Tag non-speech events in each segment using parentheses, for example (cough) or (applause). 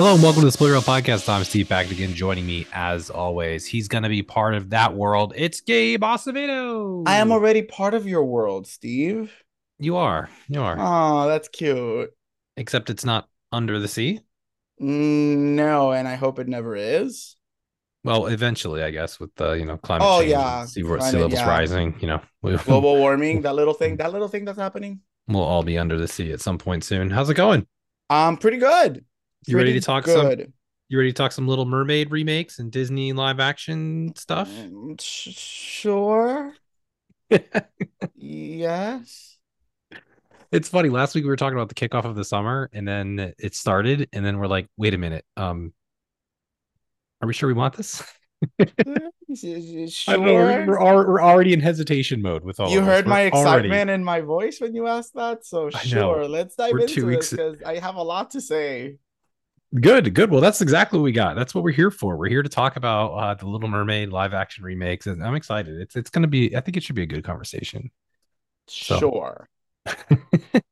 Hello and welcome to the Split Reel Podcast. I'm Steve back again. Joining me as always, he's going to be part of that world. It's Gabe Acevedo. I am already part of your world, Steve. You are. You are. Oh, that's cute. Except it's not under the sea. Mm, No, and I hope it never is. Well, eventually, I guess, with the you know climate Oh, change, yeah, sea, sea levels yeah. rising. You know, (laughs) Global warming, that little thing, that little thing that's happening. we'll all be under the sea at some point soon. How's it going? Um, pretty good. You ready to talk some- You ready to talk some Little Mermaid remakes and Disney live action stuff? Mm, Sure. yes. It's funny. Last week we were talking about the kickoff of the summer, and then it started, and then we're like, "Wait a minute, um, are we sure we want this?" (laughs) I don't know. We're, Sure. we're, we're already in hesitation mode with all. You of this. heard my We're already- excitement in my voice when you asked that, so sure. Let's dive We're into this because I have a lot to say. Good, good. Well, that's exactly what we got. That's what we're here for. We're here to talk about uh, the Little Mermaid live action remakes, and I'm excited. It's it's going to be. I think it should be a good conversation. So- Sure. (laughs)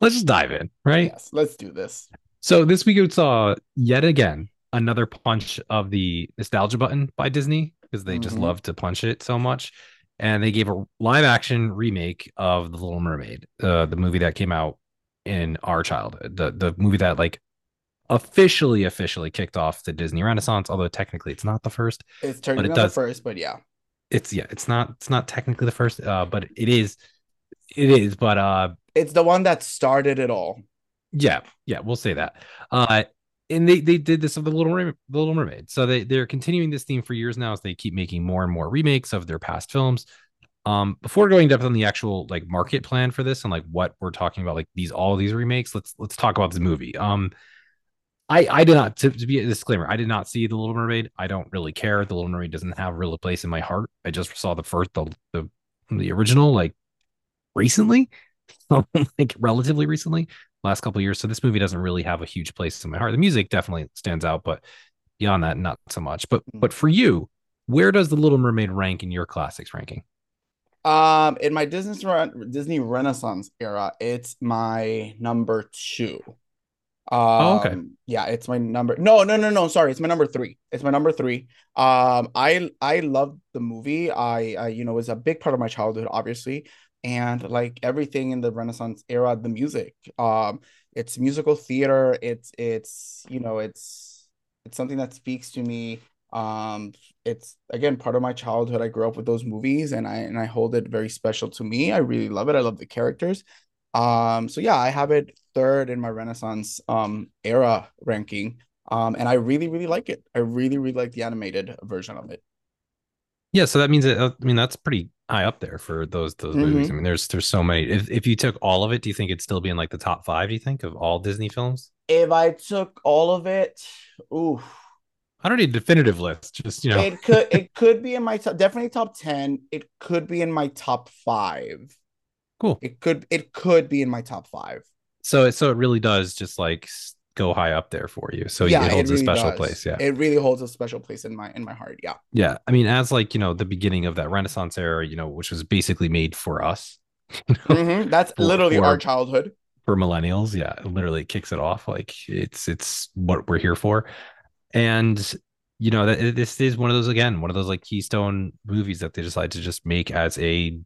Let's just dive in, right? Yes, let's do this. So this week we saw yet again another punch of the nostalgia button by Disney because they just Mhm. love to punch it so much. And they gave a live action remake of The Little Mermaid, uh, the movie that came out in our childhood, the the movie that like officially officially kicked off the Disney Renaissance. Although technically it's not the first. It's turning it does- the first, but yeah. It's yeah, it's not it's not technically the first, uh, but it is. It is, but uh, It's the one that started it all. Yeah, yeah, we'll say that. Uh, and they they did this of the Little Mermaid, the Little Mermaid. So they they're continuing this theme for years now as they keep making more and more remakes of their past films. Um, before going depth on the actual like market plan for this and like what we're talking about, like these all these remakes, let's let's talk about this movie. Um, I I did not to, to be a disclaimer, I did not see the Little Mermaid. I don't really care. The Little Mermaid doesn't have really a place in my heart. I just saw the first the the, the original like recently, (laughs) like relatively recently last couple of years. So this movie doesn't really have a huge place in my heart. The music definitely stands out, but beyond that, not so much. But but for you, where does the Little Mermaid rank in your classics ranking? Um, in my Disney Disney Renaissance era, it's my number two. Um, Oh, okay. yeah, it's my number. No, no, no, no. Sorry, it's my number three. It's my number three. Um, I I love the movie. I, I you know was a big part of my childhood, obviously, and like everything in the Renaissance era, the music. Um, it's musical theater. It's it's you know it's it's something that speaks to me. Um, it's again part of my childhood. I grew up with those movies and I and I hold it very special to me. I really love it. I love the characters. Um, so yeah, I have it third in my Renaissance um era ranking. Um, and I really, really like it. I really, really like the animated version of it. Yeah, so that means that I mean that's pretty high up there for those those movies. I mean, there's there's so many. If if you took all of it, do you think it'd still be in like the top five? Do you think of all Disney films? If I took all of it, ooh, I don't need a definitive list. Just you know, it could it could be in my top, definitely top 10. It could be in my top five. Cool. It could it could be in my top five. So it so it really does just like go high up there for you. So yeah, it holds really a special does. place. Yeah. It really holds a special place in my in my heart. Yeah. Yeah, I mean, as like you know, the beginning of that Renaissance era, you know, which was basically made for us, (laughs) you know, Mhm, That's For- literally for- our childhood. for millennials. Yeah, it literally kicks it off. Like it's it's what we're here for, and you know that this is one of those again, one of those like keystone movies that they decide to just make as a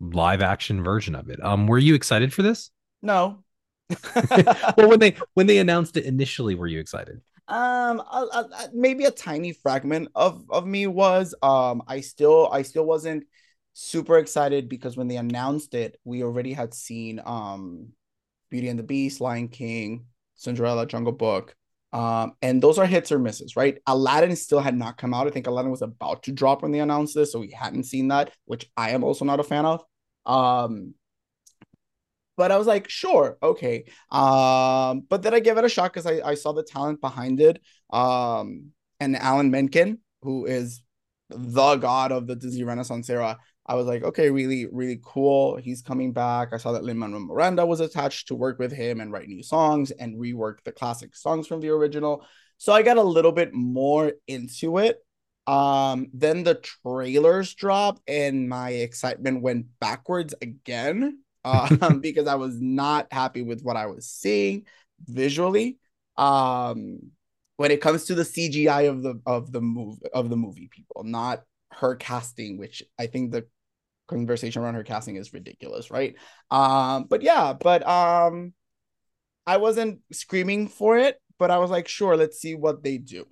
live action version of it. Um, were you excited for this? No. (laughs) well, when they when they announced it initially, were you excited? Um, maybe a tiny fragment of of me was. Um, I still I still wasn't super excited because when they announced it, we already had seen um, Beauty and the Beast, Lion King, Cinderella, Jungle Book. Um, and those are hits or misses, right? Aladdin still had not come out. I think Aladdin was about to drop when they announced this, so we hadn't seen that, which I am also not a fan of. Um, but I was like, sure, okay. Um, but then I gave it a shot because I, I saw the talent behind it. Um, and Alan Menken, who is the god of the Disney Renaissance era. I was like, okay, really, really cool. He's coming back. I saw that Lin Manuel Miranda was attached to work with him and write new songs and rework the classic songs from the original. So I got a little bit more into it. Um, then the trailers dropped and my excitement went backwards again um, (laughs) because I was not happy with what I was seeing visually. Um, when it comes to the CGI of the of the move of the movie, people, not her casting, which I think the conversation around her casting is ridiculous, right? Um, but yeah, but um, I wasn't screaming for it, but I was like, sure, let's see what they do.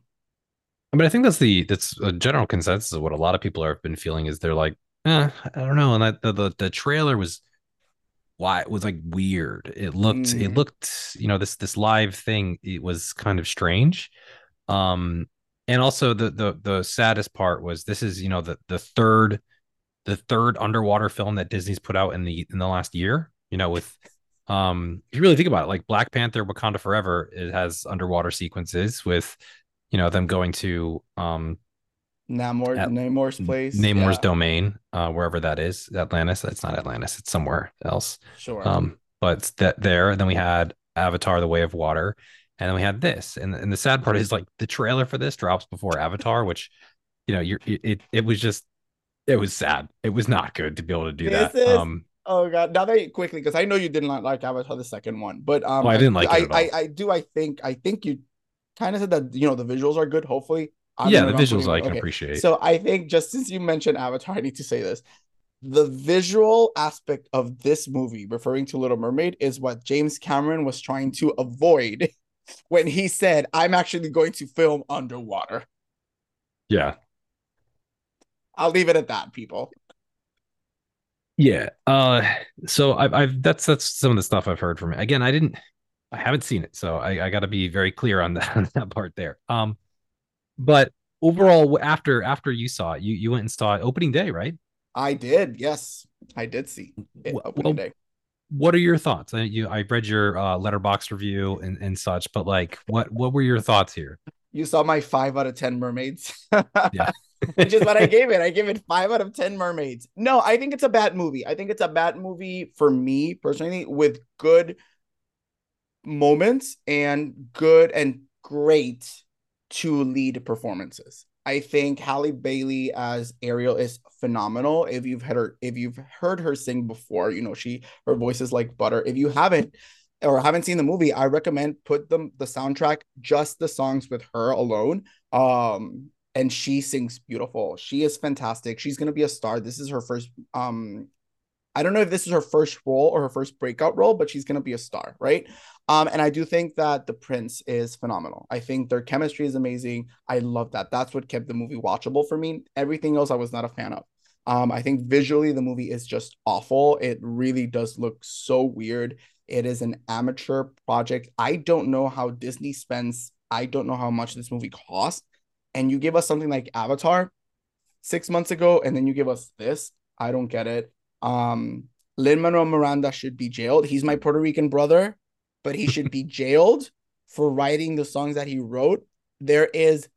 I mean, I think that's the that's a general consensus of what a lot of people have been feeling is they're like, eh, I don't know, and that the the, the trailer was why it was like weird. It looked mm. it looked you know this this live thing it was kind of strange. Um, and also the the the saddest part was this is you know the the third the third underwater film that Disney's put out in the in the last year. You know with um if you really think about it like black panther wakanda forever it has underwater sequences with you know them going to um Namor, at, Namor's place, Namor's yeah. domain, uh, wherever that is, Atlantis. It's not Atlantis; it's somewhere else. Sure. Um, but that there. And then we had Avatar: The Way of Water, and then we had this. And and the sad part is like the trailer for this drops before Avatar, which, you know, you're it it was just it was sad. It was not good to be able to do this that. Is, um, oh god, now very quickly because I know you didn't like Avatar the second one, but um, oh, I didn't like I, I, I do. I think I think you kind of said that you know the visuals are good. Hopefully, I'm yeah, the visuals I can okay. appreciate. So I think just since you mentioned Avatar, I need to say this. The visual aspect of this movie, referring to Little Mermaid, is what James Cameron was trying to avoid (laughs) when he said, I'm actually going to film underwater. Yeah. I'll leave it at that, people. Yeah. Uh so I've I've that's that's some of the stuff I've heard from it. Again, I didn't I haven't seen it, so I, I gotta be very clear on that, (laughs) on that part there. Um but overall, after after you saw it, you you went and saw it opening day, right? I did. Yes, I did see it opening well, day. What are your thoughts? I, you, I read your uh, Letterboxd review and, and such, but like, what what were your thoughts here? You saw my five out of ten mermaids. (laughs) yeah. which is what I (laughs) gave it. I gave it five out of 10 mermaids. No, I think it's a bad movie. I think it's a bad movie for me personally with good moments and good and great two lead performances. I think Halle Bailey as Ariel is phenomenal. If you've heard her, if you've heard her sing before, you know she her voice is like butter. If you haven't or haven't seen the movie, I recommend put them the soundtrack just the songs with her alone. Um, and she sings beautiful. She is fantastic. She's gonna be a star. This is her first um I don't know if this is her first role or her first breakout role, but she's gonna be a star, right? Um, and I do think that the prince is phenomenal. I think their chemistry is amazing. I love that. That's what kept the movie watchable for me. Everything else I was not a fan of. Um, I think visually the movie is just awful. It really does look so weird. It is an amateur project. I don't know how Disney spends. I don't know how much this movie cost. And you give us something like Avatar six months ago, and then you give us this. I don't get it. Um, Lin Manuel Miranda should be jailed. He's my Puerto Rican brother, but he should be (laughs) jailed for writing the songs that he wrote. There is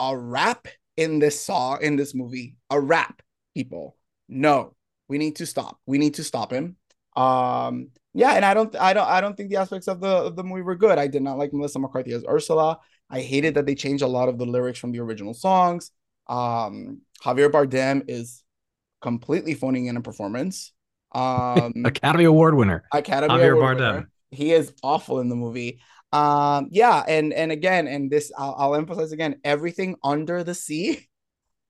a rap in this song in this movie. A rap, people. No, we need to stop. We need to stop him. Um, yeah, and I don't, I don't, I don't think the aspects of the of the movie were good. I did not like Melissa McCarthy as Ursula. I hated that they changed a lot of the lyrics from the original songs. Um, Javier Bardem is completely phoning in a performance. (laughs) Um, Academy Award winner. Academy Javier Award Bardem. Winner. He is awful in the movie. Um, yeah, and and again, and this I'll, I'll emphasize again, everything under the sea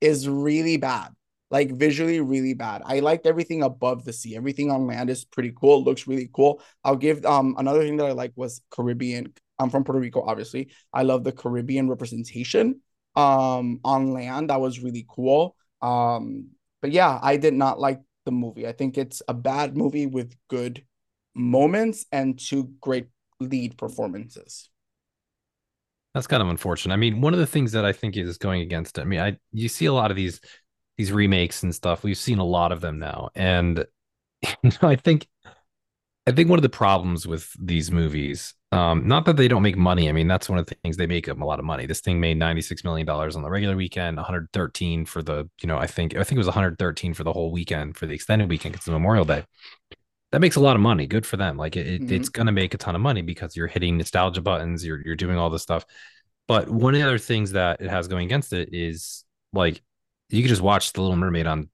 is really bad. Like visually, really bad. I liked everything above the sea. Everything on land is pretty cool. looks really cool. I'll give um another thing that I like was Caribbean. I'm from Puerto Rico, obviously. I love the Caribbean representation um on land. That was really cool. Um but yeah, I did not like the movie. I think it's a bad movie with good moments and two great lead performances. That's kind of unfortunate. I mean, one of the things that I think is going against it. I mean, I you see a lot of these these remakes and stuff. We've seen a lot of them now, and (laughs) you know, I think I think one of the problems with these movies, um, not that they don't make money. I mean, that's one of the things they make them a lot of money. This thing made ninety six million dollars on the regular weekend, one hundred thirteen for the, you know, I think I think it was one hundred thirteen for the whole weekend for the extended weekend because it's Memorial Day. That makes a lot of money. Good for them. Like it, mm-hmm. it's gonna make a ton of money because you're hitting nostalgia buttons. You're you're doing all this stuff. But one of the other things that it has going against it is like you could just watch The Little Mermaid on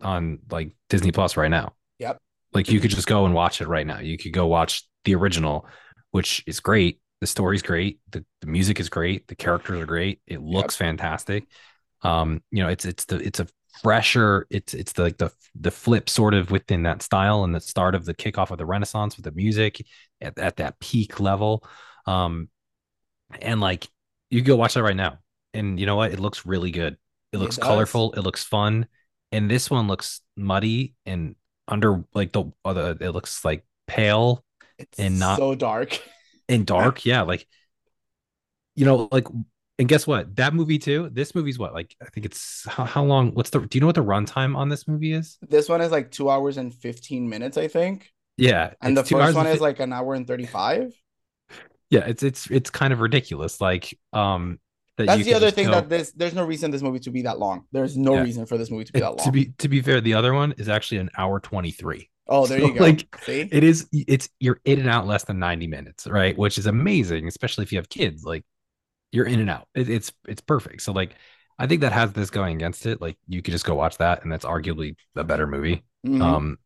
on like Disney Plus right now. Yep like you could just go and watch it right now. You could go watch the original, which is great. The story's great. The, the music is great. The characters are great. It looks yep. fantastic. Um, you know, it's it's the it's a fresher. It's it's the like the the flip sort of within that style and the start of the kickoff of the Renaissance with the music at, at that peak level. Um, and like you go watch that right now, and you know what? It looks really good. It looks it colorful. It looks fun. And this one looks muddy and under like the other. It looks like pale it's and not so dark (laughs) and dark. yeah, like you know, like and guess what? That movie too. This movie's what? Like I think it's how, how long? What's the? Do you know what the runtime on this movie is? This one is like two hours and fifteen minutes, I think. Yeah, and the first one is like an hour and thirty five. Yeah, it's it's it's kind of ridiculous. Like um, that That's the other thing go, that this there's no reason this movie to be that long. There's no yeah. reason for this movie to be that long. To be to be fair, the other one is actually an hour twenty three. Oh, there so, you go. Like See? it is it's you're in and out less than 90 minutes, right? Which is amazing, especially if you have kids. Like you're in and out. It, it's it's perfect. So like I think that has this going against it. Like you could just go watch that, and that's arguably a better movie. Mm-hmm. Um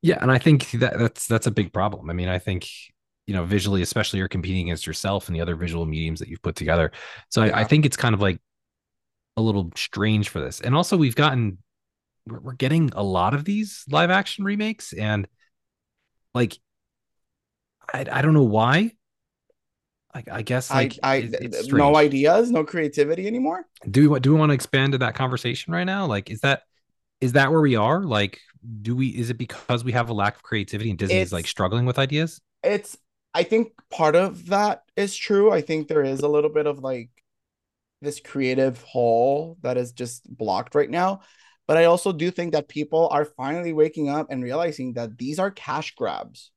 yeah, and I think that that's that's a big problem. I mean, I think you know visually, especially you're competing against yourself and the other visual mediums that you've put together. So yeah. I, I think it's kind of like a little strange for this. And also we've gotten we're, we're getting a lot of these live action remakes and like I, I don't know why. I, I guess like I, I no ideas, no creativity anymore. Do we do we want to expand to that conversation right now? Like, is that is that where we are? Like, do we is it because we have a lack of creativity and Disney's like struggling with ideas? It's I think part of that is true. I think there is a little bit of like this creative hole that is just blocked right now. But I also do think that people are finally waking up and realizing that these are cash grabs.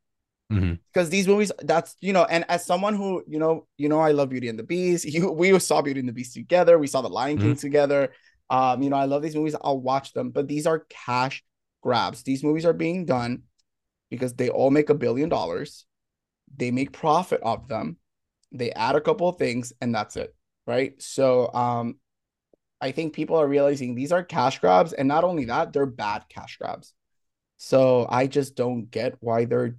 Mm-hmm. Because these movies, that's you know, and as someone who you know, you know, I love Beauty and the Beast. (laughs) You, we saw Beauty and the Beast together. We saw The Lion King mm-hmm. together. Um, you know, I love these movies. I'll watch them, but these are cash grabs. These movies are being done because they all make a billion dollars. They make profit off them. They add a couple of things, and that's it, right? So, um, I think people are realizing these are cash grabs, and not only that, they're bad cash grabs. So I just don't get why they're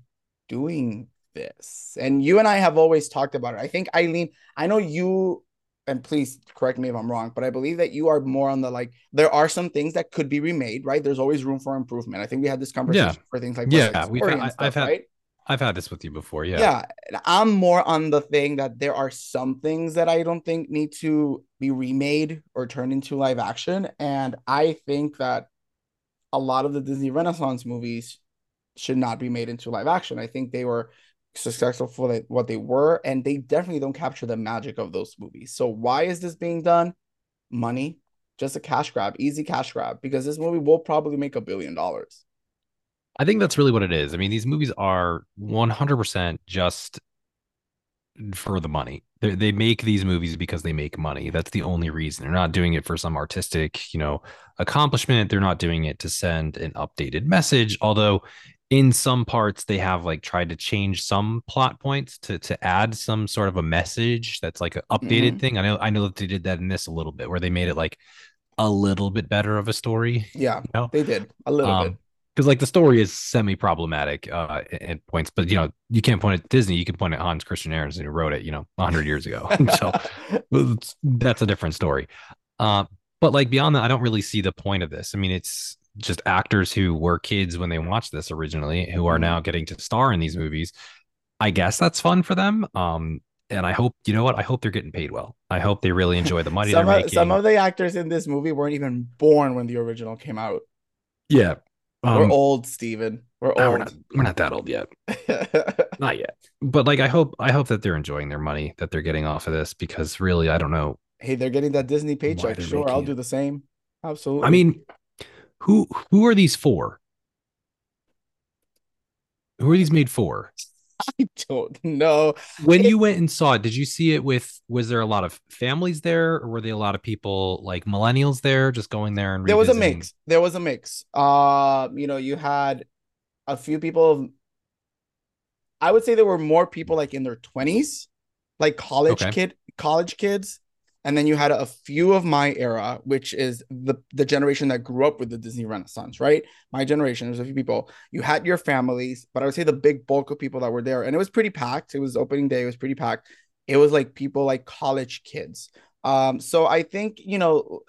doing this. And you and I have always talked about it. I think Eileen, I know you, and please correct me if I'm wrong, but I believe that you are more on the like, there are some things that could be remade, right? There's always room for improvement. I think we had this conversation yeah. for things like yeah, we've had, I've had right? I've had this with you before. Yeah. Yeah. I'm more on the thing that there are some things that I don't think need to be remade or turned into live action. And I think that a lot of the Disney Renaissance movies should not be made into live action. I think they were successful for what they were, and they definitely don't capture the magic of those movies. So why is this being done? Money, just a cash grab, easy cash grab, because this movie will probably make a billion dollars. I think that's really what it is. I mean, these movies are 100% just for the money. They, they make these movies because they make money. That's the only reason. They're not doing it for some artistic, you know, accomplishment. They're not doing it to send an updated message. Although, in some parts, they have like tried to change some plot points to to add some sort of a message that's like an updated mm-hmm. thing. I know I know that they did that in this a little bit, where they made it like a little bit better of a story. Yeah, you know? they did a little um, bit because like the story is semi-problematic uh at points but you know you can't point at disney you can point at hans christian andersen who wrote it you know 100 years ago (laughs) so (laughs) that's a different story uh, but like beyond that i don't really see the point of this i mean it's just actors who were kids when they watched this originally who are mm-hmm. now getting to star in these movies i guess that's fun for them um and I hope you know what I hope they're getting paid well. I hope they really enjoy the money some they're of, making. Some of the actors in this movie weren't even born when the original came out. Yeah, um, we're old, Steven. We're old. we're not, we're not that old yet. (laughs) not yet. But like I hope I hope that they're enjoying their money that they're getting off of this because really I don't know. Hey, they're getting that Disney paycheck. Sure, I'll it. do the same. Absolutely. I mean, who who are these for? Who are these made for? (laughs) I don't know. When it, you went and saw it, did you see it with? Was there a lot of families there, or were there a lot of people like millennials there, just going there and? There was a mix. There was a mix. Uh, you know, you had a few people. I would say there were more people like in their twenties, like college okay. kid, college kids, and then you had a few of my era, which is the the generation that grew up with the Disney Renaissance, right? My generation, there's a few people. You had your families, but I would say the big bulk of people that were there, and it was pretty packed. It was opening day, it was pretty packed. It was like people like college kids. Um, so I think you know,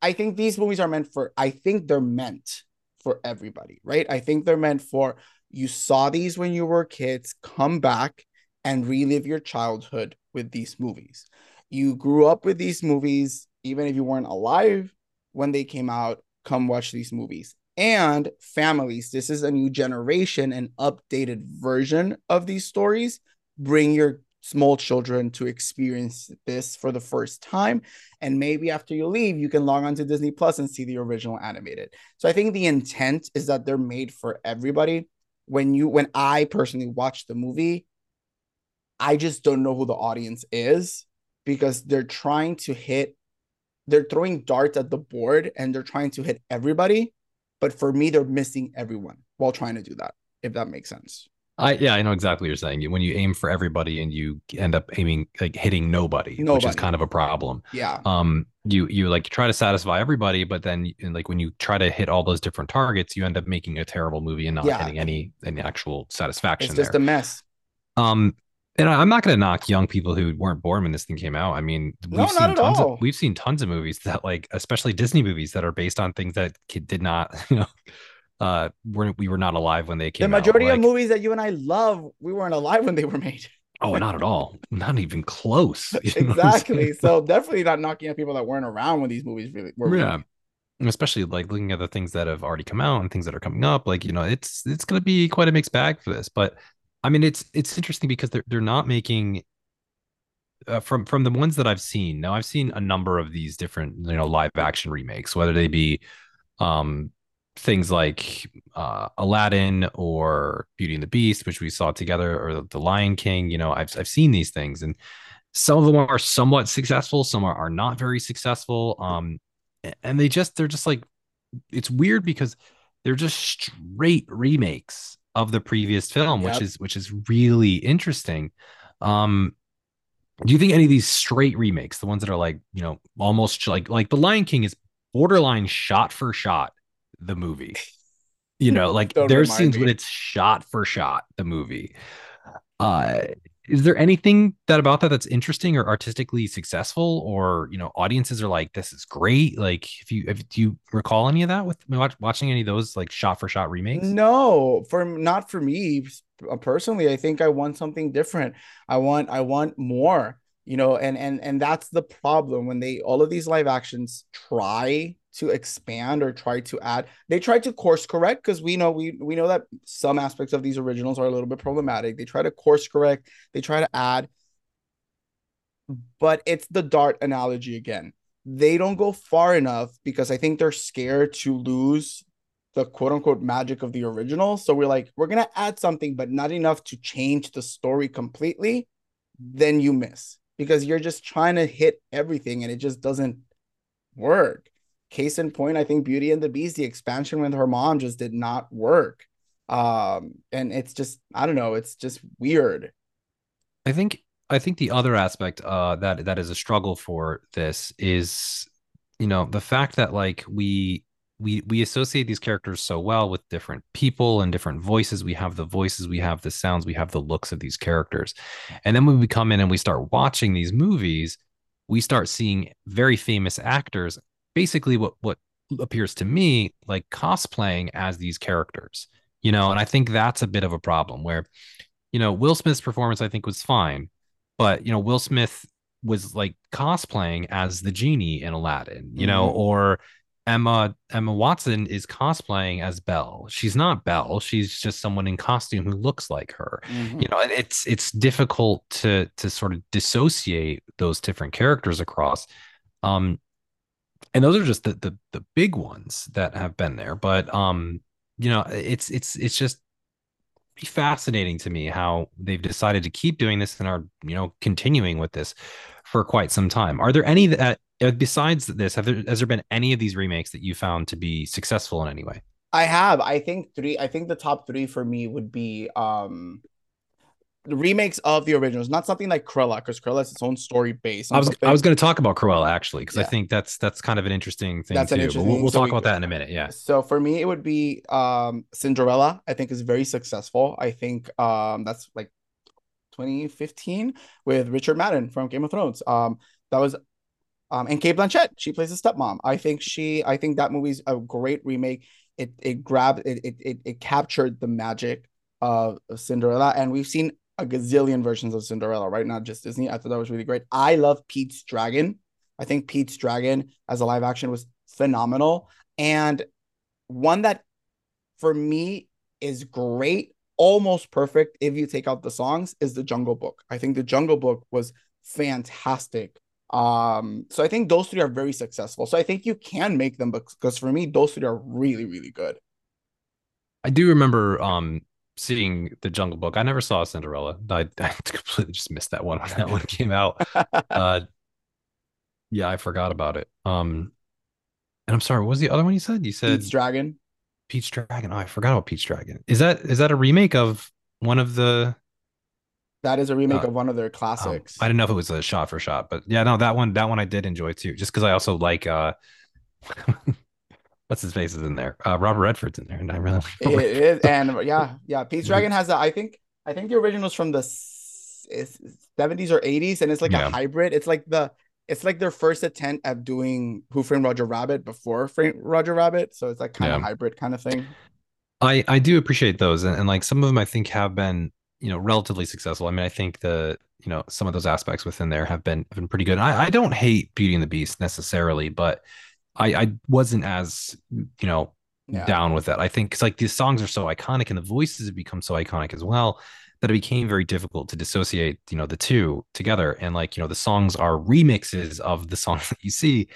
I think these movies are meant for. I think they're meant for everybody, right? I think they're meant for you saw these when you were kids, come back and relive your childhood with these movies you grew up with these movies, even if you weren't alive when they came out, come watch these movies. And families, this is a new generation, an updated version of these stories. Bring your small children to experience this for the first time. And maybe after you leave, you can log on to Disney Plus and see the original animated. So I think the intent is that they're made for everybody. When you, when I personally watch the movie, I just don't know who the audience is because they're trying to hit they're throwing darts at the board and they're trying to hit everybody but for me they're missing everyone while trying to do that if that makes sense I yeah, I know exactly what you're saying. When you aim for everybody and you end up aiming like hitting nobody, nobody. which is kind of a problem. Yeah. Um, you you like try to satisfy everybody, but then like when you try to hit all those different targets, you end up making a terrible movie and not yeah. getting any any actual satisfaction. It's just there. a mess. Um, and I'm not going to knock young people who weren't born when this thing came out. I mean, we've no, seen tons all. of we've seen tons of movies that like, especially Disney movies that are based on things that did not, (laughs) you know, uh, were we were not alive when they came. The majority out. of movies that you and I love, we weren't alive when they were made. (laughs) oh, not at all. Not even close. (laughs) exactly. So definitely not knocking at people that weren't around when these movies really were. Yeah. Made. Especially like looking at the things that have already come out and things that are coming up, like you know, it's it's going to be quite a mixed bag for this. But I mean, it's it's interesting because they're they're not making uh, from from the ones that I've seen. Now I've seen a number of these different you know live action remakes, whether they be um things like uh Aladdin or Beauty and the Beast, which we saw together, or The Lion King. You know, I've I've seen these things, and some of them are somewhat successful, some are, are not very successful. Um, and they just they're just like it's weird because they're just straight remakes of the previous film, yep. which is which is really interesting. Um, do you think any of these straight remakes, the ones that are like you know almost like like The Lion King, is borderline shot for shot the movie? You know, (laughs) like there's scenes me. when it's shot for shot the movie. Uh, is there anything that about that that's interesting or artistically successful? Or you know audiences are like this is great. Like if you if do you recall any of that with watching any of those like shot for shot remakes? No for not for me uh, personally. I think i want something different. I want i want more you know and and and that's the problem. When they all of these live actions try to expand or try to add they try to course correct because we know we we know that some aspects of these originals are a little bit problematic. They try to course correct they try to add but it's the dart analogy again. They don't go far enough because i think they're scared to lose the quote unquote magic of the original. So we're like we're gonna add something but not enough to change the story completely then you miss because you're just trying to hit everything and it just doesn't work. Case in point, I think Beauty and the Beast, the expansion with her mom just did not work. Um, and it's just, I don't know, it's just weird. I think I think the other aspect uh that that is a struggle for this is you know the fact that like we we we associate these characters so well with different people and different voices we have the voices we have the sounds we have the looks of these characters and then when we come in and we start watching these movies we start seeing very famous actors basically what what appears to me like cosplaying as these characters you know and i think that's a bit of a problem where you know will smith's performance i think was fine but you know will smith was like cosplaying as the genie in aladdin you know mm-hmm. or Emma Emma Watson is cosplaying as Belle. She's not Belle. She's just someone in costume who looks like her. Mm-hmm. You know, and it's it's difficult to to sort of dissociate those different characters across. Um, and those are just the the the big ones that have been there. But um, you know, it's it's it's just fascinating to me how they've decided to keep doing this and are you know continuing with this for quite some time. Are there any that uh, besides this, have there has there been any of these remakes that you found to be successful in any way? I have. I think three. I think the top three for me would be um remakes of the originals, not something like Cruella, because Cruella is its own story base. I was I was going to talk about Cruella actually because Yeah. I think that's that's kind of an interesting thing That's too. an interesting we'll, we'll So talk we- about that in a minute. Yeah. So for me, it would be um Cinderella. I think is very successful. I think um that's like 2015 with Richard Madden from Game of Thrones. Um that was um and Cate Blanchett. She plays a stepmom. I think she I think that movie's a great remake. It it grabbed it it it, it captured the magic of Cinderella and we've seen a gazillion versions of Cinderella, right? Not just Disney. I thought that was really great. I love Pete's Dragon. I think Pete's Dragon as a live action was phenomenal. And one that for me is great, almost perfect if you take out the songs, is the Jungle Book. I think the Jungle Book was fantastic. Um, so I think those three are very successful. So I think you can make them because for me, those three are really, really good. I do remember um seeing the Jungle Book. I never saw Cinderella. I, (laughs) I completely just missed that one when that one came out. (laughs) Uh, yeah, I forgot about it. Um, and I'm sorry, what was the other one you said? You said Pete's Dragon. Pete's Dragon. Oh, I forgot about Pete's Dragon. Is that is that a remake of one of the? That is a remake Uh, of one of their Um, classics. I didn't know if it was a shot for shot, but yeah, no, that one that one I did enjoy too. Just because I also like uh, (laughs) what's his face is in there. Uh, Robert Redford's in there, and I really like it is, (laughs) and yeah, yeah. Pete's Dragon has a. I think I think the original's from the seventies or eighties, and it's like Yeah. a hybrid. It's like the it's like their first attempt at doing Who Framed Roger Rabbit before Frame Roger Rabbit, so it's like kind of hybrid kind of thing. I I do appreciate those, and, and like some of them I think have been you know relatively successful. I mean, I think the you know some of those aspects within there have been have been pretty good. I I don't hate Beauty and the Beast necessarily, but I I wasn't as you know Yeah, down with that. I think it's like these songs are so iconic and the voices have become so iconic as well that it became very difficult to dissociate, you know, the two together. And like, you know, the songs are remixes of the (laughs) songs that you see.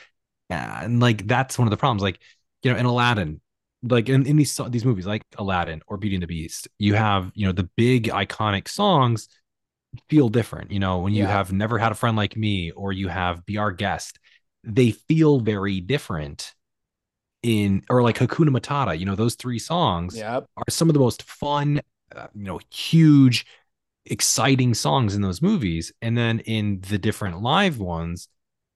And like that's one of the problems. Like, you know, in Aladdin, like in, in these these movies like Aladdin or Beauty and the Beast, you have, you know, the big iconic songs feel different. You know, when you Yeah. have never had a friend like me or you have be our guest, they feel very different in or like Hakuna Matata, you know, those three songs Yep. are some of the most fun, uh, you know, huge, exciting songs in those movies. And then in the different live ones,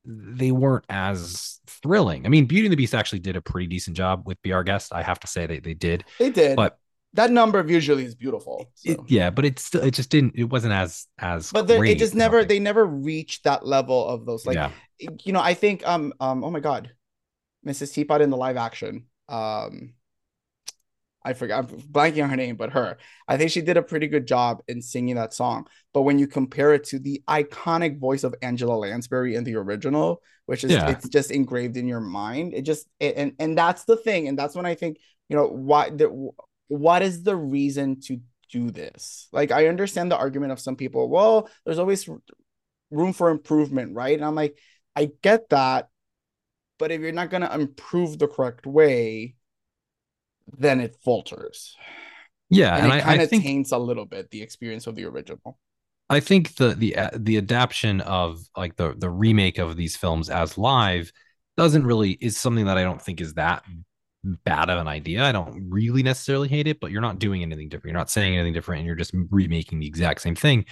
they weren't as thrilling. I mean, Beauty and the Beast actually did a pretty decent job with Be Our Guest. I have to say they, they did, They did, but that number visually is beautiful. it, yeah, but it's still, it just didn't, it wasn't as, as, But they- great, it just never they never reached that level of those like yeah, you know, I think um um oh my god, Mrs. Teapot in the live action. Um I forgot I'm blanking on her name, but her. I think she did a pretty good job in singing that song. But when you compare it to the iconic voice of Angela Lansbury in the original, which is Yeah. it's just engraved in your mind, it just it, and and that's the thing. And that's when I think, you know, why the what is the reason to do this? Like I understand the argument of some people, well, there's always room for improvement, right? And I'm like, I get that, but if you're not going to improve the correct way, then it falters. yeah. and, And, it I, kind of taints a little bit the experience of the original. I think the the uh, the adaptation of like the the remake of these films as live doesn't really is something that I don't think is that bad of an idea. I don't really necessarily hate it, but you're not doing anything different. You're not saying anything different, and you're just remaking the exact same thing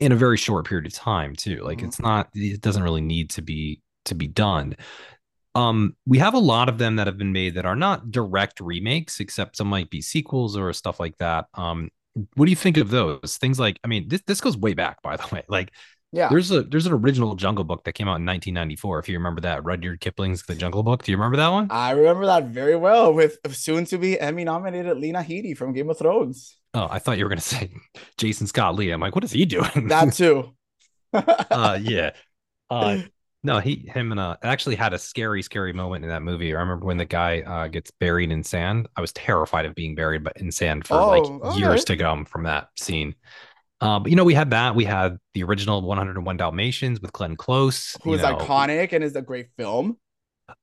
in a very short period of time too. Like Mhm. it's not it doesn't really need to be to be done. Um, we have a lot of them that have been made that are not direct remakes, except some might be sequels or stuff like that. Um, what do you think of those things? Like, I mean, this this goes way back, by the way. Like, Yeah. there's a there's an original Jungle Book that came out in 1994. If you remember that, Rudyard Kipling's The Jungle Book. Do you remember that one? I remember that very well with soon to be Emmy nominated Lena Headey from Game of Thrones. Oh, I thought you were gonna (laughs) say Jason Scott Lee. I'm like, what is he doing? That (laughs) too. uh, yeah. (laughs) Uh, no, he him and uh actually had a scary, scary moment in that movie. I remember when the guy uh gets buried in sand. I was terrified of being buried but in sand for Oh, like years right. to come from that scene. Um, but you know, we had that. We had the original 101 Dalmatians with Glenn Close. Who is know. iconic and is a great film.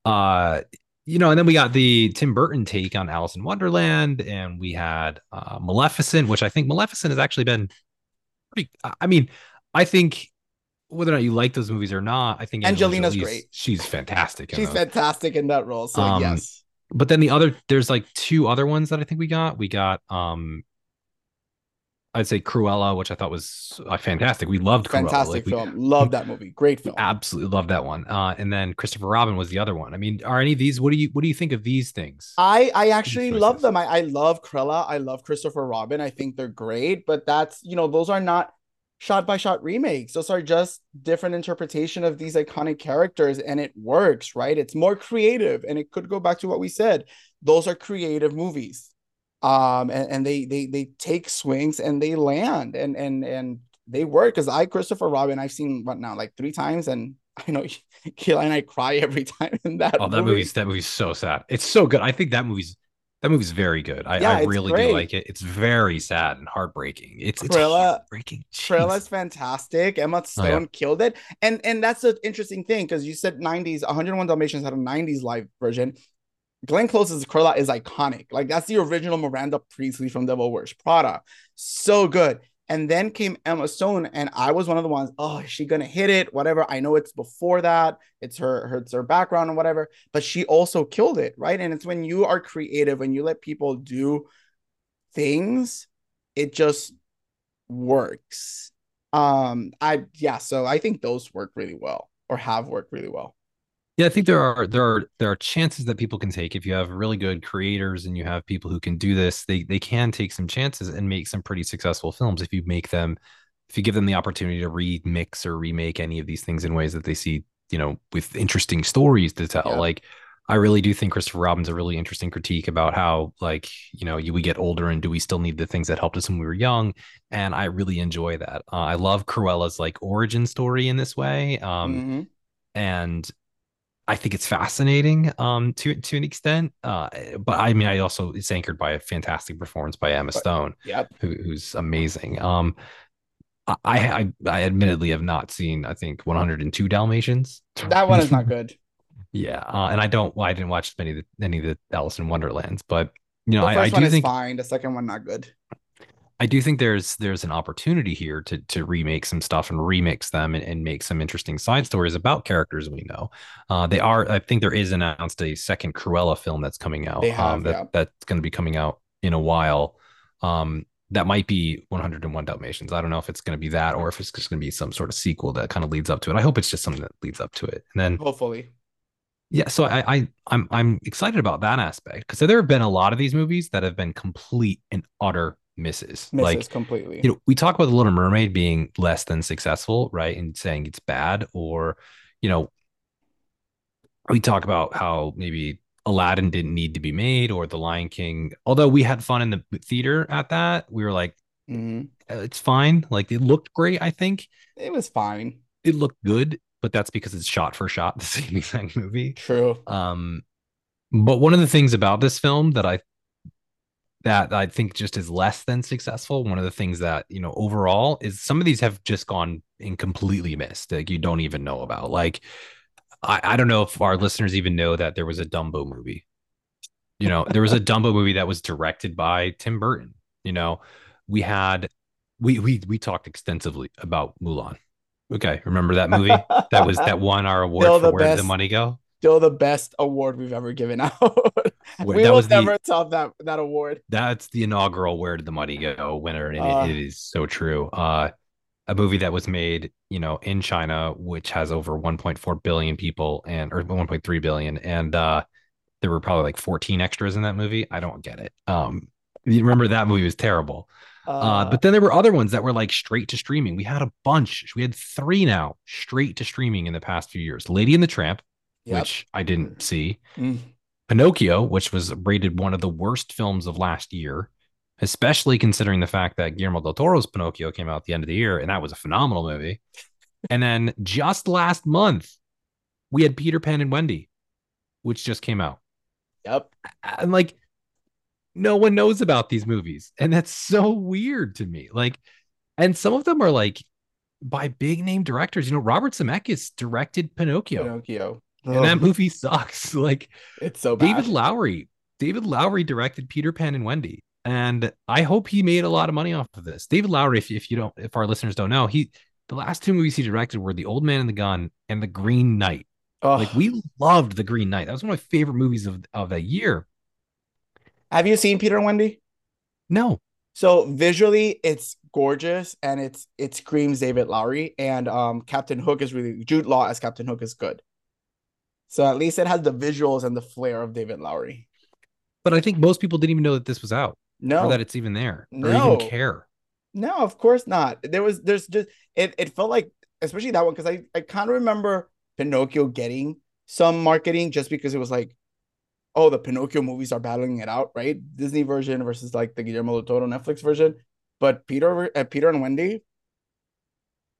Uh, you know, and then we got the Tim Burton take on Alice in Wonderland, and we had uh, Maleficent, which I think Maleficent has actually been pretty. I- mean, I think whether or not you like those movies or not, I think Angelina's great. She's fantastic. She's those. fantastic in that role. So Um, yes. But then the other, there's like two other ones that I think we got. We got um I'd say Cruella, which I thought was uh, fantastic. We loved Cruella. Fantastic Like, film. Love that movie. Great film. absolutely love that one. Uh, and then Christopher Robin was the other one. I mean, are any of these? What do you what do you think of these things? I I actually love them. I, I love Cruella. I love Christopher Robin. I think they're great, but that's you know those are not shot by shot remakes. Those are just different interpretation of these iconic characters, and it works, right? It's more creative, and it could go back to what we said. Those are creative movies, um, and, and they they they take swings and they land, and and and they work. Because I Christopher Robin, I've seen what now like three times, and (laughs) I know (laughs) Kayla and I cry every time in that. Oh, that movie. movie's that movie's so sad. It's so good. I think that movie's that movie's very good. I, Yeah, I really do like it. It's very sad and heartbreaking. It's it's Cruella- heartbreaking. (laughs) Cruella's fantastic. Emma Stone Oh, yeah. killed it. And and that's the interesting thing because you said 90s, 101 Dalmatians had a 90s live version. Glenn Close's Cruella is iconic. Like that's the original Miranda Priestly from Devil Wears Prada. So good. And then came Emma Stone, and I was one of the ones. Oh, is she gonna hit it? Whatever. I know it's before that. It's her, her, it's her background and whatever. But she also killed it, right? And it's when you are creative, when you let people do things, it just works. Um, I yeah, so I think those work really well or have worked really well. Yeah, I think there are there are there are chances that people can take if you have really good creators and you have people who can do this. They they can take some chances and make some pretty successful films if you make them if you give them the opportunity to remix or remake any of these things in ways that they see, you know, with interesting stories to tell. Yeah. Like I really do think Christopher Robin's a really interesting critique about how like, you know, you, we get older and do we still need the things that helped us when we were young? And I really enjoy that. Uh, I love Cruella's like origin story in this way. Um Mhm. and I think it's fascinating um to to an extent. Uh but I mean I also it's anchored by a fantastic performance by Emma But- Stone, Yep. who, who's amazing. Um I, I I admittedly have not seen I think 102 Dalmatians. That one is not (laughs) good. yeah, uh, and I don't well, I didn't watch many of the any of the Alice in Wonderlands, but you know The I, I first one do is think fine. The second one not good. I do think there's there's an opportunity here to to remake some stuff and remix them and, and make some interesting side stories about characters we know. Uh, they are I think there is announced a second Cruella film that's coming out. They have, um, that yeah. that's going to be coming out in a while. Um, that might be 101 Dalmatians. I don't know if it's going to be that or if it's just going to be some sort of sequel that kind of leads up to it. I hope it's just something that leads up to it. And then Hopefully. yeah, so I, I I'm I'm excited about that aspect because there have been a lot of these movies that have been complete and utter misses. Misses Like completely. you know, we talk about the Little Mermaid being less than successful, right? And saying it's bad, or you know, we talk about how maybe Aladdin didn't need to be made, or The Lion King. Although we had fun in the theater at that, we were like, Mhm. "Uh, it's fine. Like it looked great. I think It was fine. it looked good, but that's because it's shot for shot (laughs) the same exact movie. True. Um, but one of the things about this film that I that I think just is less than successful, one of the things that you know overall is some of these have just gone and completely missed. Like you don't even know about. Like I, I don't know if our listeners even know that there was a Dumbo movie. You know, there was a Dumbo (laughs) movie that was directed by Tim Burton. You know, we had we we we talked extensively about Mulan. Okay, remember that movie? That was that won our award Still for where did the money go? Still the best award we've ever given (laughs) out. We that will was the- never top that that award. That's the inaugural "Where Did the Money Go" winner, and Uh. it, it is so true. Uh, a movie that was made, you know, in China, which has over 1.4 billion people, and or 1.3 billion, and uh, there were probably like 14 extras in that movie. I don't get it. Um, you remember that movie was terrible. Uh, but then there were other ones that were like straight to streaming. We had a bunch. We had three now straight to streaming in the past few years. Lady and the Tramp, Yep. which I didn't see. Mm. Pinocchio, which was rated one of the worst films of last year, especially considering the fact that Guillermo del Toro's Pinocchio came out at the end of the year, and that was a phenomenal movie. (laughs) and then just last month, we had Peter Pan and Wendy, which just came out. Yep. And like, no one knows about these movies. And that's so weird to me. Like, and some of them are like by big name directors. You know, Robert Zemeckis directed Pinocchio, Pinocchio. And that movie sucks. (laughs) Like, it's so bad. David Lowery. David Lowery directed Peter Pan and Wendy, and I hope he made a lot of money off of this. David Lowery, if, if you don't, if our listeners don't know, he the last two movies he directed were The Old Man and the Gun and The Green Knight. Ugh. Like we loved The Green Knight. That was one of my favorite movies of of that year. have you seen Peter and Wendy? No, So visually, it's gorgeous and it's it screams David Lowery and um Captain Hook is really Jude Law as Captain Hook is good. So at least it has the visuals and the flair of David Lowery. But I think most people didn't even know that this was out No, or that it's even there or No. even care. No, of course not. There was there's just it it felt like especially that one because I I kind of remember Pinocchio getting some marketing just because it was like oh the Pinocchio movies are battling it out, right? Disney version versus like the Guillermo del Toro Netflix version. But Peter uh, Peter and Wendy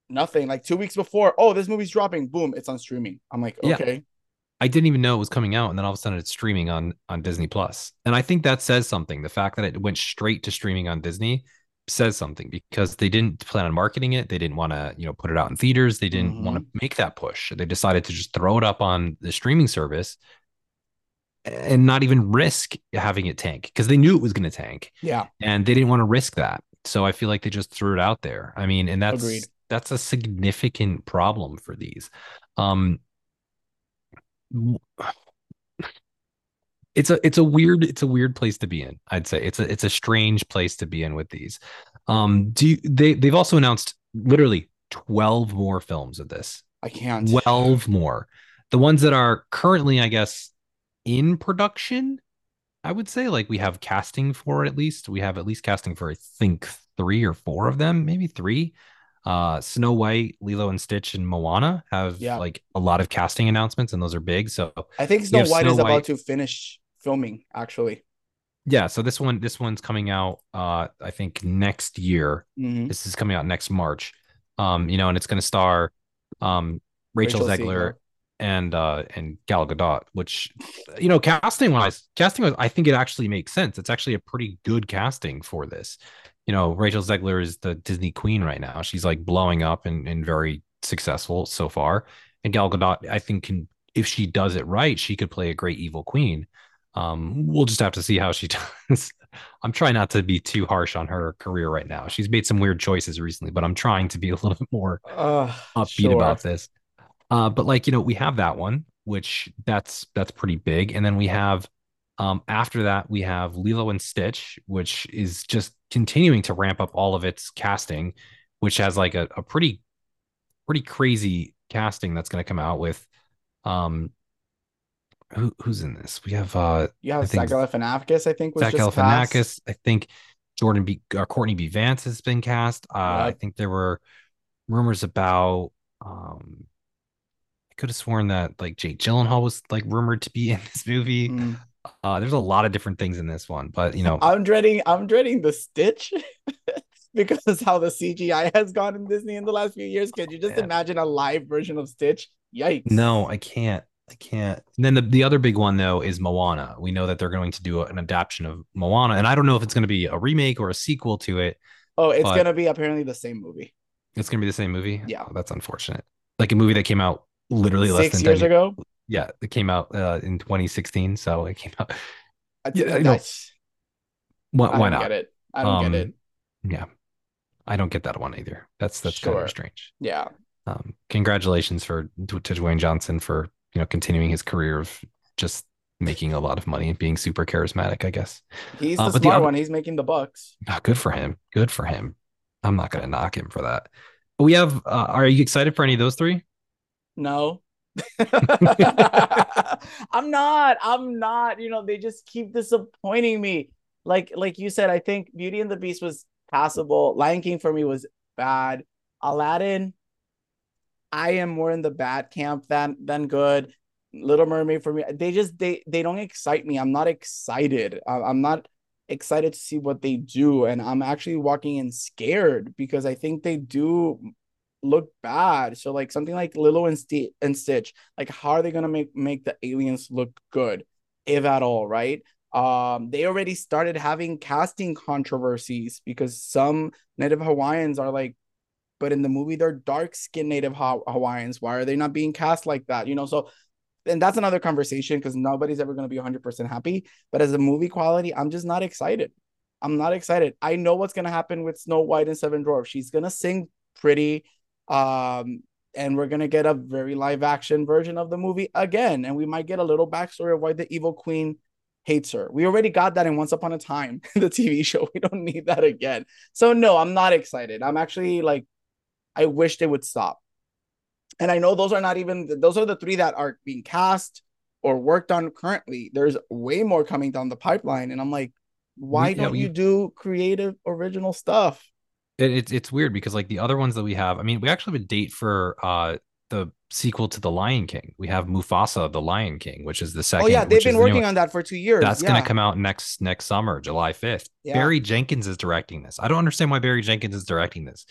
nothing. Like 2 weeks before, oh this movie's dropping, boom, it's on streaming. I'm like, Yeah. I didn't even know it was coming out, and then all of a sudden it's streaming on on Disney Plus. And I think that says something. The fact that it went straight to streaming on Disney says something because they didn't plan on marketing it. They didn't want to, you know, put it out in theaters. They didn't want to make that push. They decided to just throw it up on the streaming service and not even risk having it tank because they knew it was going to tank, Yeah. and they didn't want to risk that. So I feel like they just threw it out there. I mean, and that's Agreed. that's a significant problem for these. Um, it's a it's a weird it's a weird place to be in. I'd say it's a it's a strange place to be in with these. Um, do you, they they've also announced literally twelve more films of this. I can't. 12 more. The ones that are currently, I guess, in production, I would say, like we have casting for at least. We have at least casting for, I think, three or four of them, maybe three. Uh, Snow White, Lilo and Stitch, and Moana have Yeah. like a lot of casting announcements, and those are big. So I think Snow White Snow is about to finish filming actually. yeah, so this one, this one's coming out, uh, I think next year. Mhm. This is coming out next March. Um, you know, and it's going to star, um, Rachel, Rachel Zegler Zegler. and uh and Gal Gadot, which you know, casting wise, casting wise, I think it actually makes sense. It's actually a pretty good casting for this. You know, Rachel Zegler is the Disney queen right now. She's like blowing up and, and very successful so far. And Gal Gadot, I think, can if she does it right, she could play a great evil queen. Um, we'll just have to see how she (laughs) does. I'm trying not to be too harsh on her career right now. She's made some weird choices recently, but I'm trying to be a (laughs) little bit more Uh, upbeat sure. about this. Uh, but like you know, we have that one, which that's that's pretty big, and then we have um after that we have Lilo and Stitch, which is just continuing to ramp up all of its casting, which has like a, a pretty pretty crazy casting that's going to come out with um who who's in this? We have uh You I have think Zach Galifianakis, I think, was Zach just cast. Galifianakis. I think Jordan B. Or Courtney B. Vance has been cast. Uh, I think there were rumors about. Um, I could have sworn that like Jake Gyllenhaal was like rumored to be in this movie. Mm. Uh, there's a lot of different things in this one, but you know, I'm dreading. I'm dreading the Stitch (laughs) because how the CGI has gone in Disney in the last few years. Could you just Yeah. imagine a live version of Stitch? Yikes! no, I can't. I can't. And then the, the other big one though is Moana. We know that they're going to do an adaptation of Moana, and I don't know if it's going to be a remake or a sequel to it. Oh, it's gonna be apparently the same movie. It's going to be the same movie. Yeah. Oh, that's unfortunate. Like a movie that came out literally less Six than years 10 ago. Yeah, it came out uh, in 2016, so it came out. (laughs) I, Yeah, that's- Why, I don't not? get it. I don't Um, get it. Yeah, I don't get that one either. That's that's kind of strange. Yeah. Um, congratulations for to, Dwayne Johnson for you know continuing his career of just making a lot of money and being super charismatic. I guess. He's Uh, the but the other- one. He's making the bucks. Ah, good for him. Good for him. I'm not gonna knock him for that. But we have. Uh, are you excited for any of those three? No. (laughs) I'm not. I'm not. You know, they just keep disappointing me. Like like you said, I think Beauty and the Beast was passable. Lion King for me was bad. Aladdin, I am more in the bad camp than than good. Little Mermaid for me, they just they they don't excite me. I'm not excited. I'm not excited to see what they do, and I'm actually walking in scared because I think they do look bad. So like something like Lilo and, Sti- and Stitch, like how are they gonna make make the aliens look good, if at all, right? Um, they already started having casting controversies because some Native Hawaiians are like, but in the movie they're dark skinned Native ha- Hawaiians. Why are they not being cast like that? You know, so and that's another conversation because nobody's ever gonna be 100% happy. But as a movie quality, I'm just not excited. I'm not excited. I know what's gonna happen with Snow White and Seven Dwarfs. She's gonna sing pretty um and we're gonna get a very live action version of the movie again and we might get a little backstory of why the evil queen hates her. We already got that in Once Upon a Time, (laughs) the TV show. We don't need that again. So no, I'm not excited. I'm actually like, I wish they would stop. And I know those are not even those are the three that are being cast or worked on currently. There's way more coming down the pipeline, and I'm like, why yeah, don't we- you do creative, original stuff? It, it's it's weird because like the other ones that we have, I mean, we actually have a date for uh the sequel to The Lion King. We have Mufasa, The Lion King, which is the second. oh yeah, they've been the working on that for two years. That's yeah. gonna come out next next summer, July 5th. Yeah. Barry Jenkins is directing this. I don't understand why Barry Jenkins is directing this.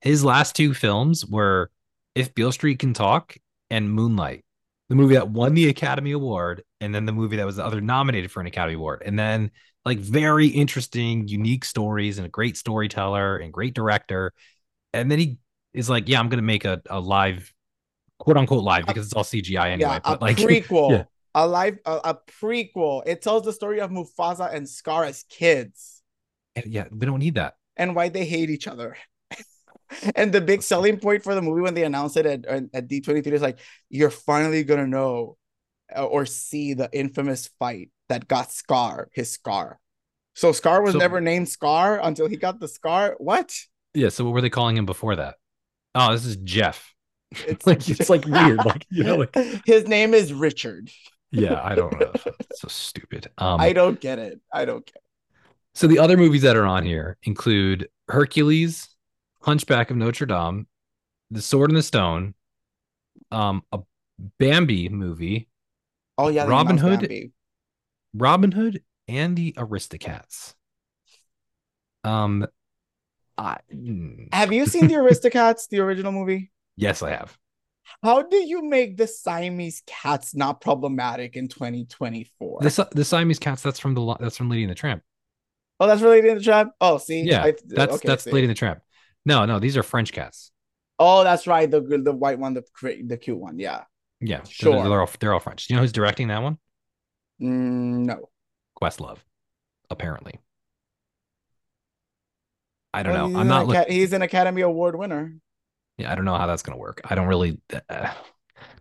His last two films were If Beale Street Can Talk and Moonlight, the movie that won the Academy Award, and then the movie that was the other nominated for an Academy Award. And then like very interesting, unique stories and a great storyteller and great director. And then he is like, Yeah, I'm gonna make a, a live quote unquote live because it's all CGI anyway. (laughs) yeah, but a like prequel, yeah. a live, a, a prequel. It tells the story of Mufasa and Scar as kids yeah, we don't need that. and why they hate each other. (laughs) and the big selling point for the movie when they announced it at, at D23 is like, you're finally gonna know uh, or see the infamous fight that got Scar his scar. So Scar was So- never named Scar until he got the scar. What? Yeah. So what were they calling him before that? Oh, this is Jeff. It's (laughs) like it's like weird. Like you know, like (laughs) his name is Richard. yeah, I don't know. (laughs) It's so stupid. Um I don't get it. I don't get. It. so the other movies that are on here include Hercules, Hunchback of Notre Dame, The Sword and the Stone, um, a Bambi movie, Oh yeah, Robin Hood? Robin Hood, and the Aristocats. Um I mm, Have you seen the (laughs) Aristocats, the original movie? yes, I have. How do you make the Siamese cats not problematic in 2024? The, the Siamese cats, that's from the that's from Lady and the Tramp. oh, that's related to the Tramp. Oh, see, Yeah, I- That's okay, that's see. Lady and the Tramp. No, no, these are French cats. Oh, that's right. The the white one, the the cute one. Yeah. Yeah, they're- Sure. They're, all they're all French. Do you know who's directing that one? Mm, no. Questlove, apparently. I don't Well, know. I'm not. Aca- He's an Academy Award winner. Yeah, I don't know how that's gonna work. I don't really. Uh,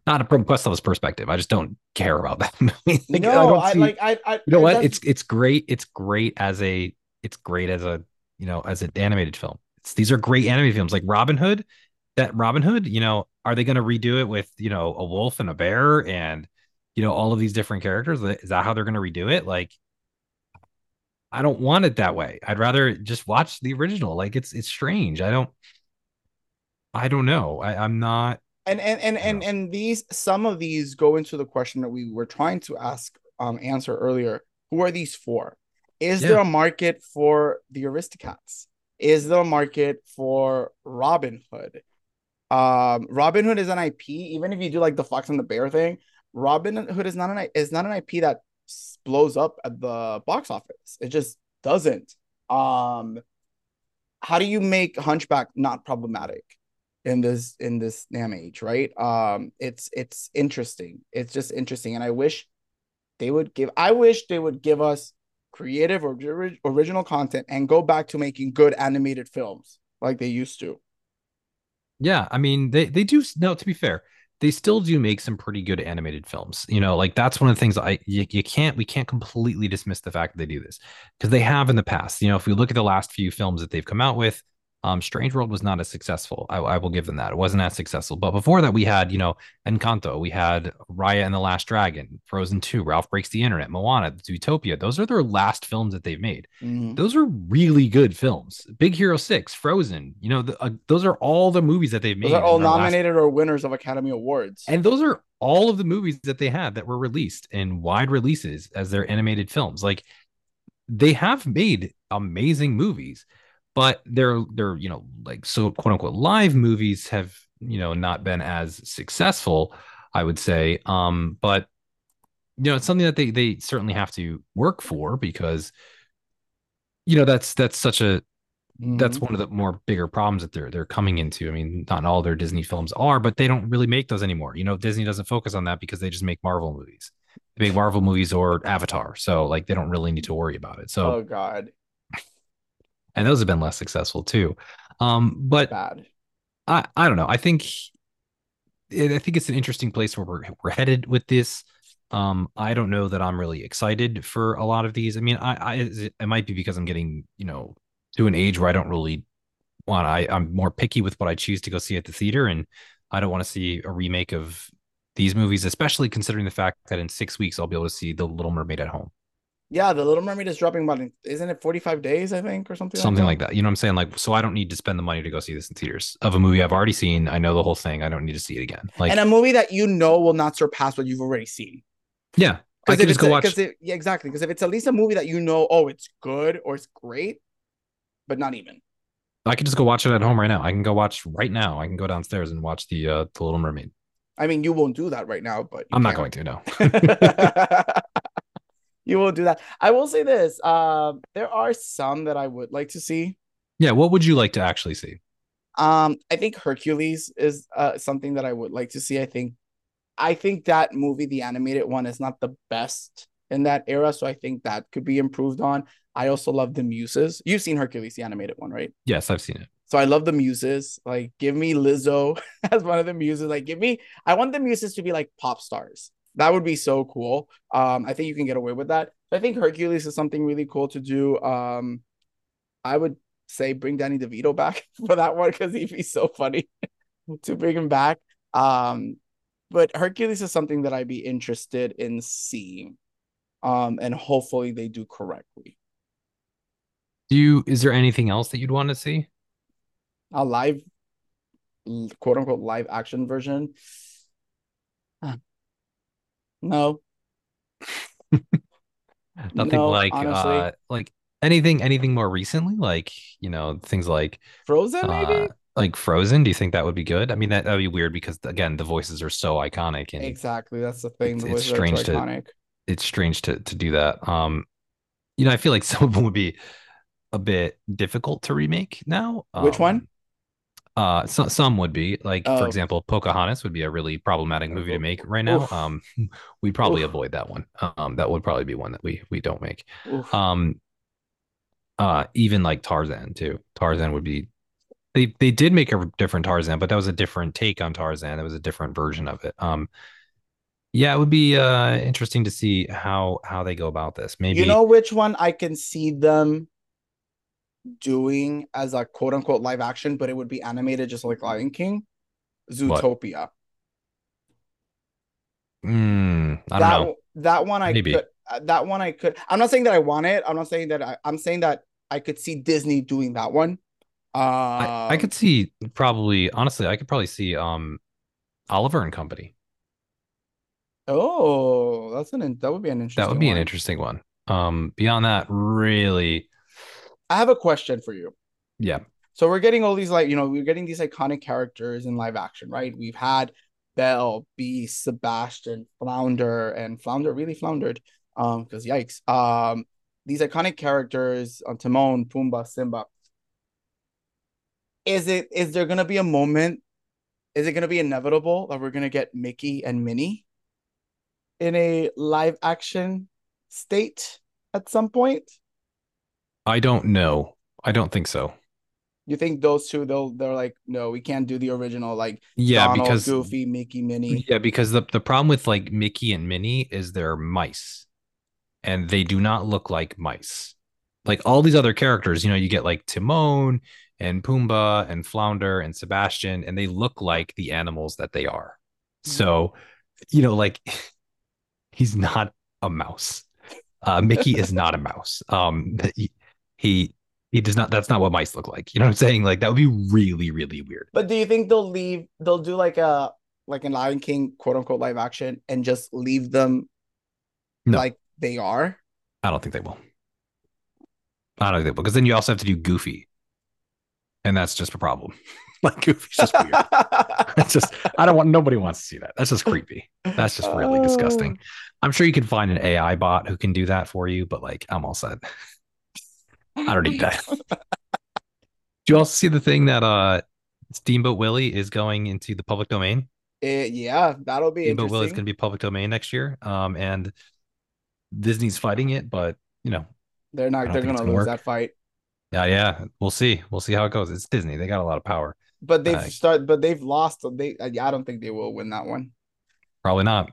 not from Questlove's perspective. I just don't care about that (laughs) movie. Like, no, don't I, see- like I, I. You know what? It's it's great. It's great as a. It's great as a you know as an animated film. It's, these are great animated films like Robin Hood. That Robin Hood, you know, are they going to redo it with you know a wolf and a bear and you know all of these different characters? Is that how they're going to redo it? Like, I don't want it that way. I'd rather just watch the original. Like, it's it's strange. I don't. I don't know. I, I'm not. and and and and and these some of these go into the question that we were trying to ask um answer earlier who are these for is Yeah. there a market for the aristocats is there a market for robin hood um robin hood is an ip even if you do like the fox and the bear thing robin hood is not an is not an ip that blows up at the box office. It just doesn't. Um how do you make hunchback not problematic in this in this damn age right? Um it's it's interesting. It's just interesting and i wish they would give i wish they would give us creative or original content and go back to making good animated films like they used to Yeah, I mean they they do no to be fair, they still do make some pretty good animated films. You know, like that's one of the things I you, you can't we can't completely dismiss the fact that they do this because they have in the past. You know, if we look at the last few films that they've come out with, um Strange World was not as successful. I, I will give them that. It wasn't as successful. But before that we had, you know, Encanto, we had Raya and the Last Dragon, Frozen 2, Ralph Breaks the Internet, Moana, Zootopia. Those are their last films that they've made Mhm. those are really good films. Big Hero Six, Frozen. You know, the, uh, those are all the movies that they've made. those are all in their last- nominated or winners of academy awards and those are all of the movies that they had that were released in wide releases as their animated films. Like they have made amazing movies, but they're they're you know like so quote unquote live movies have you know not been as successful. I would say, um, but you know it's something that they they certainly have to work for because you know that's that's such a that's Mhm. one of the more bigger problems that they're they're coming into. I mean, not all their Disney films are, but they don't really make those anymore. You know, Disney doesn't focus on that because they just make Marvel movies. They make Marvel movies or Avatar. So like they don't really need to worry about it. So oh god and those have been less successful too. Um, but bad I I don't know. I think I think it's an interesting place where we're we're headed with this. Um, I don't know that I'm really excited for a lot of these. I mean, I, I it might be because I'm getting, you know, to an age where I don't really want. I I'm more picky with what I choose to go see at the theater, and I don't want to see a remake of these movies, especially considering the fact that in six weeks I'll be able to see The Little Mermaid at home. Yeah, The Little Mermaid is dropping about isn't it 45 days, I think, or something Something like like that. You know what I'm saying? Like, so I don't need to spend the money to go see this in theaters of a movie I've already seen. I know the whole thing. I don't need to see it again. Like, and a movie that you know will not surpass what you've already seen. yeah, I just go a- watch. it- yeah, exactly. Because if it's at least a movie that you know, oh, it's good or it's great, but not even. I could just go watch it at home right now. I can go watch right now. I can go downstairs and watch the uh, the Little Mermaid. I mean, you won't do that right now, but I'm not going to. No. (laughs) (laughs) (laughs) you won't do that. I will say this: um, there are some that I would like to see. yeah. What would you like to actually see? Um, I think Hercules is uh, something that I would like to see. I think, I think that movie, the animated one, is not the best in that era, so I think that could be improved on. I also love the Muses. You've seen Hercules, the animated one, right? Yes, I've seen it. So I love the Muses. Like, give me Lizzo (laughs) as one of the Muses. Like, give me. I want the Muses to be like pop stars. That would be so cool. Um, I think you can get away with that. I think Hercules is something really cool to do. Um, I would say bring Danny DeVito back (laughs) for that one because he'd be so funny (laughs) to bring him back. Um, but Hercules is something that I'd be interested in seeing. Um, and hopefully they do correctly. Do you? Is there anything else that you'd want to see? a live quote unquote live action version no (laughs) Nothing No, like honestly. uh like anything anything more recently, like you know things like frozen maybe uh like Frozen. Do you think that would be good? I mean, that that would be weird because again, the voices are so iconic and exactly that's the thing It's- the it's voices are too strange to- iconic it's strange to to do that. Um, you know, I feel like (laughs) some of them would be a bit difficult to remake now. Which one? Uh, so, some would be like, Oh. for example, Pocahontas would be a really problematic movie to make right now. Oof. Um, (laughs) we'd probably Oof. avoid that one. Um, that would probably be one that we we don't make. Oof. Um, uh, even like Tarzan too. Tarzan would be. They they did make a different Tarzan, but that was a different take on Tarzan. That was a different version of it. Um, yeah, it would be uh interesting to see how how they go about this. Maybe you know which one i can see them doing as a quote unquote live action but it would be animated just like lion king zootopia Mm, I don't that, know. that one i Maybe. could uh, that one i could i'm not saying that i want it i'm not saying that I, i'm saying that i could see disney doing that one um I, I could see probably honestly, I could probably see um Oliver and Company. oh that's an that would be an interesting That would be an interesting one. Um, beyond that, really, i have a question for you yeah, So we're getting all these like, you know, we're getting these iconic characters in live action, right? We've had Belle, Beast, Sebastian, Flounder, and Flounder really floundered. Um, because yikes. Um, these iconic characters on Timon, Pumbaa, Simba. Is it is there gonna be a moment? Is it gonna be inevitable that we're gonna get Mickey and Minnie in a live action state at some point? I don't know. I don't think so. You think those two they'll they're like, no, we can't do the original like Yeah, Donald, because Goofy, Mickey, Minnie. yeah, because the the problem with like Mickey and Minnie is they're mice, and they do not look like mice. Like all these other characters, you know, you get like Timon and Pumbaa and Flounder and Sebastian, and they look like the animals that they are. So, you know, like (laughs) he's not a mouse. Uh, Mickey is not a mouse. Um, he, he he does not. That's not what mice look like. You know what I'm saying? Like that would be really really weird. But do you think they'll leave? They'll do like a like an Lion King quote unquote live action and just leave them No. like they are. I don't think they will. I don't think they will because then you also have to do Goofy, and that's just a problem. (laughs) like Goofy's just weird. (laughs) It's just I don't want nobody wants to see that. That's just creepy. That's just really oh. disgusting. I'm sure you can find an AI bot who can do that for you, but like I'm all set. I don't need that. (laughs) Do you also see the thing that uh Steamboat Willie is going into the public domain? Eh, yeah, that'll be Steamboat Willie's interesting. going to be public domain next year. Um, and Disney's fighting it, but you know, They're not. They're gonna gonna lose work. that fight. yeah, yeah, we'll see. We'll see how it goes. It's Disney; they got a lot of power. But they've Uh, start. But they've lost. They. I I don't think they will win that one. Probably not.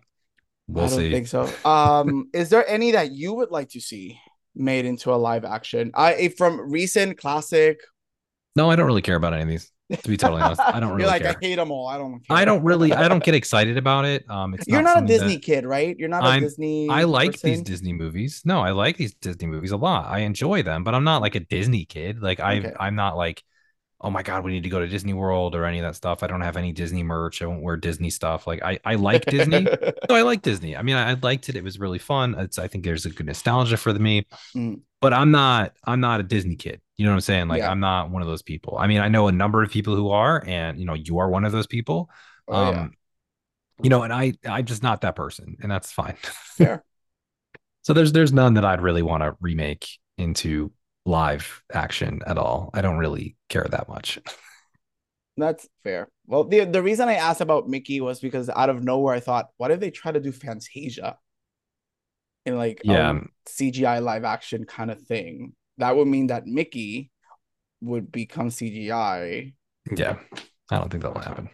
We'll I don't see. think so. Um, (laughs) is there any that you would like to see made into a live action? I from recent classic. No, I don't really care about any of these. To be totally honest, I don't (laughs) really You're like care. I hate them all. I don't. Care. I don't really, I don't get excited about it. Um, it's You're not, a Disney that- kid, right? You're not a I'm- Disney. I like these? Disney movies. No, I like these Disney movies a lot. I enjoy them, but I'm not like a Disney kid. Like I, Okay. I'm not like, oh my god, we need to go to Disney World or any of that stuff. I don't have any Disney merch. I won't wear Disney stuff. Like I, I like Disney. (laughs) No, I like Disney. I mean, I, I liked it. It was really fun. It's, I think there's a good nostalgia for me, Mm. but I'm not, I'm not a Disney kid. You know what I'm saying? Like Yeah. I'm not one of those people. I mean, I know a number of people who are, and you know, you are one of those people. Oh, um, yeah. you know, and I, I'm just not that person, and that's fine. (laughs) Fair. so there's, there's none that I'd really want to remake into live action at all. I don't really care that much. That's fair. Well, the the reason I asked about Mickey was because out of nowhere I thought, what if they try to do Fantasia in like Yeah. a CGI live action kind of thing? That would mean that Mickey would become CGI. Yeah, I don't think that'll happen.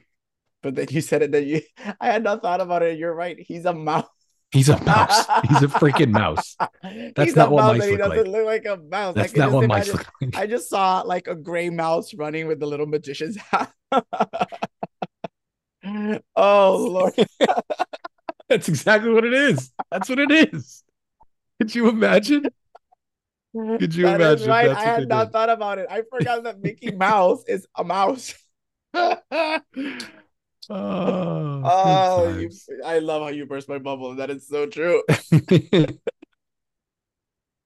But then you said it that you (laughs) I had not thought about it. You're right. He's a mouse. He's a mouse. He's a freaking mouse. (laughs) He's not a what mouse mice look doesn't like. look like a mouse. That's not what mice look like. I just saw like a gray mouse running with the little magician's hat. (laughs) oh Lord. (laughs) That's exactly what it is. That's what it is. Could you imagine? Could you That imagine right. that's I had not thought about it. I forgot that Mickey Mouse is a mouse. Oh, Oh, you. I love how you burst my bubble. That is so true. (laughs) (laughs)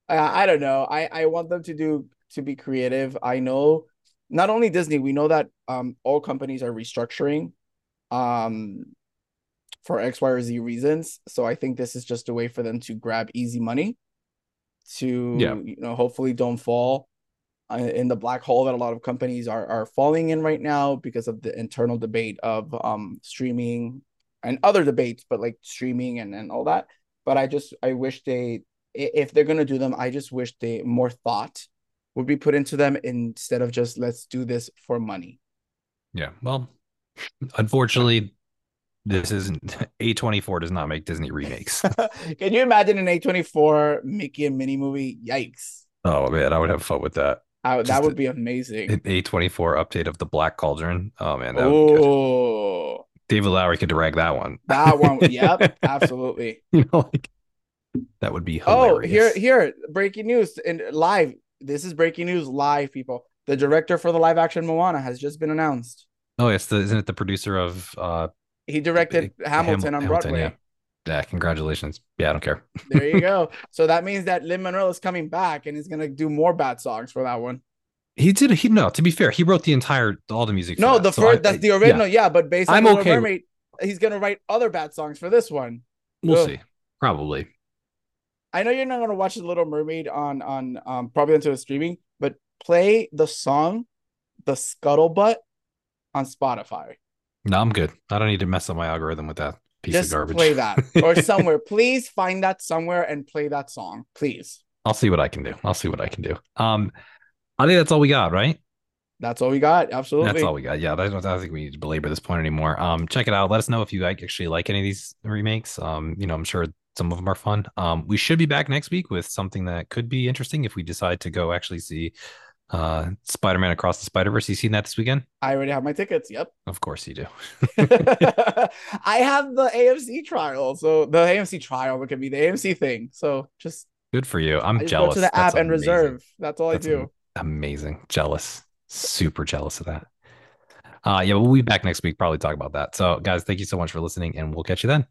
I, I don't know. I, I want them to do to be creative. I know not only Disney, we know that um all companies are restructuring um for X, Y, or Z reasons. So I think this is just a way for them to grab easy money to Yeah. you know hopefully don't fall in the black hole that a lot of companies are are falling in right now because of the internal debate of um streaming and other debates, but like streaming and, and all that. But I just I wish they if they're gonna do them, I just wish they more thought would be put into them instead of just let's do this for money. yeah. Well, unfortunately, this isn't (laughs) A24 does not make Disney remakes. (laughs) Can you imagine an A24 Mickey and Minnie movie? Yikes. Oh man, I would have fun with that. I, that would be amazing. An A24 update of the Black Cauldron. Oh man, that would be good. Oh, David Lowery could direct that one. that one. Yep, (laughs) absolutely. you know, like that would be Oh, here, here, breaking news and live. This is breaking news live, people. The director for the live action Moana has just been announced. Oh, yes, the, isn't it the producer of uh He directed Ham- Hamilton on Hamilton, Broadway. yeah. Yeah, congratulations. Yeah, I don't care. (laughs) There you go. so that means that Lin Manuel is coming back and he's gonna do more bad songs for that one. He did he no, to be fair, he wrote the entire all the music. for No, that. the So first I- that's I- the original, yeah, but based on I'm okay Mermaid, he's gonna write other bad songs for this one. we'll Ugh. see. Probably. I know you're not gonna watch the Little Mermaid on on um probably until it's streaming, but play the song, the Scuttlebutt, on Spotify. No, I'm good. I don't need to mess up my algorithm with that piece Just of garbage. play that or (laughs) somewhere. Please find that somewhere and play that song, please. I'll see what I can do. I'll see what I can do. Um, I think that's all we got, right? That's all we got. Absolutely. That's all we got. Yeah, I don't, I don't think we need to belabor this point anymore. Um, check it out. Let us know if you like, actually like any of these remakes. Um, you know, I'm sure some of them are fun. Um, we should be back next week with something that could be interesting if we decide to go actually see uh Spider-Man Across the Spider-Verse. You seen that this weekend? I already have my tickets. Yep. (laughs) Of course you do. (laughs) I have the AMC trial. So the AMC trial, look at me, the AMC thing. So just, Good for you. I'm jealous. go to the That's app and reserve. That's all That's I do. Amazing. Jealous. Super jealous of that. Uh yeah, we'll be back next week, probably talk about that. So guys, thank you so much for listening, and we'll catch you then.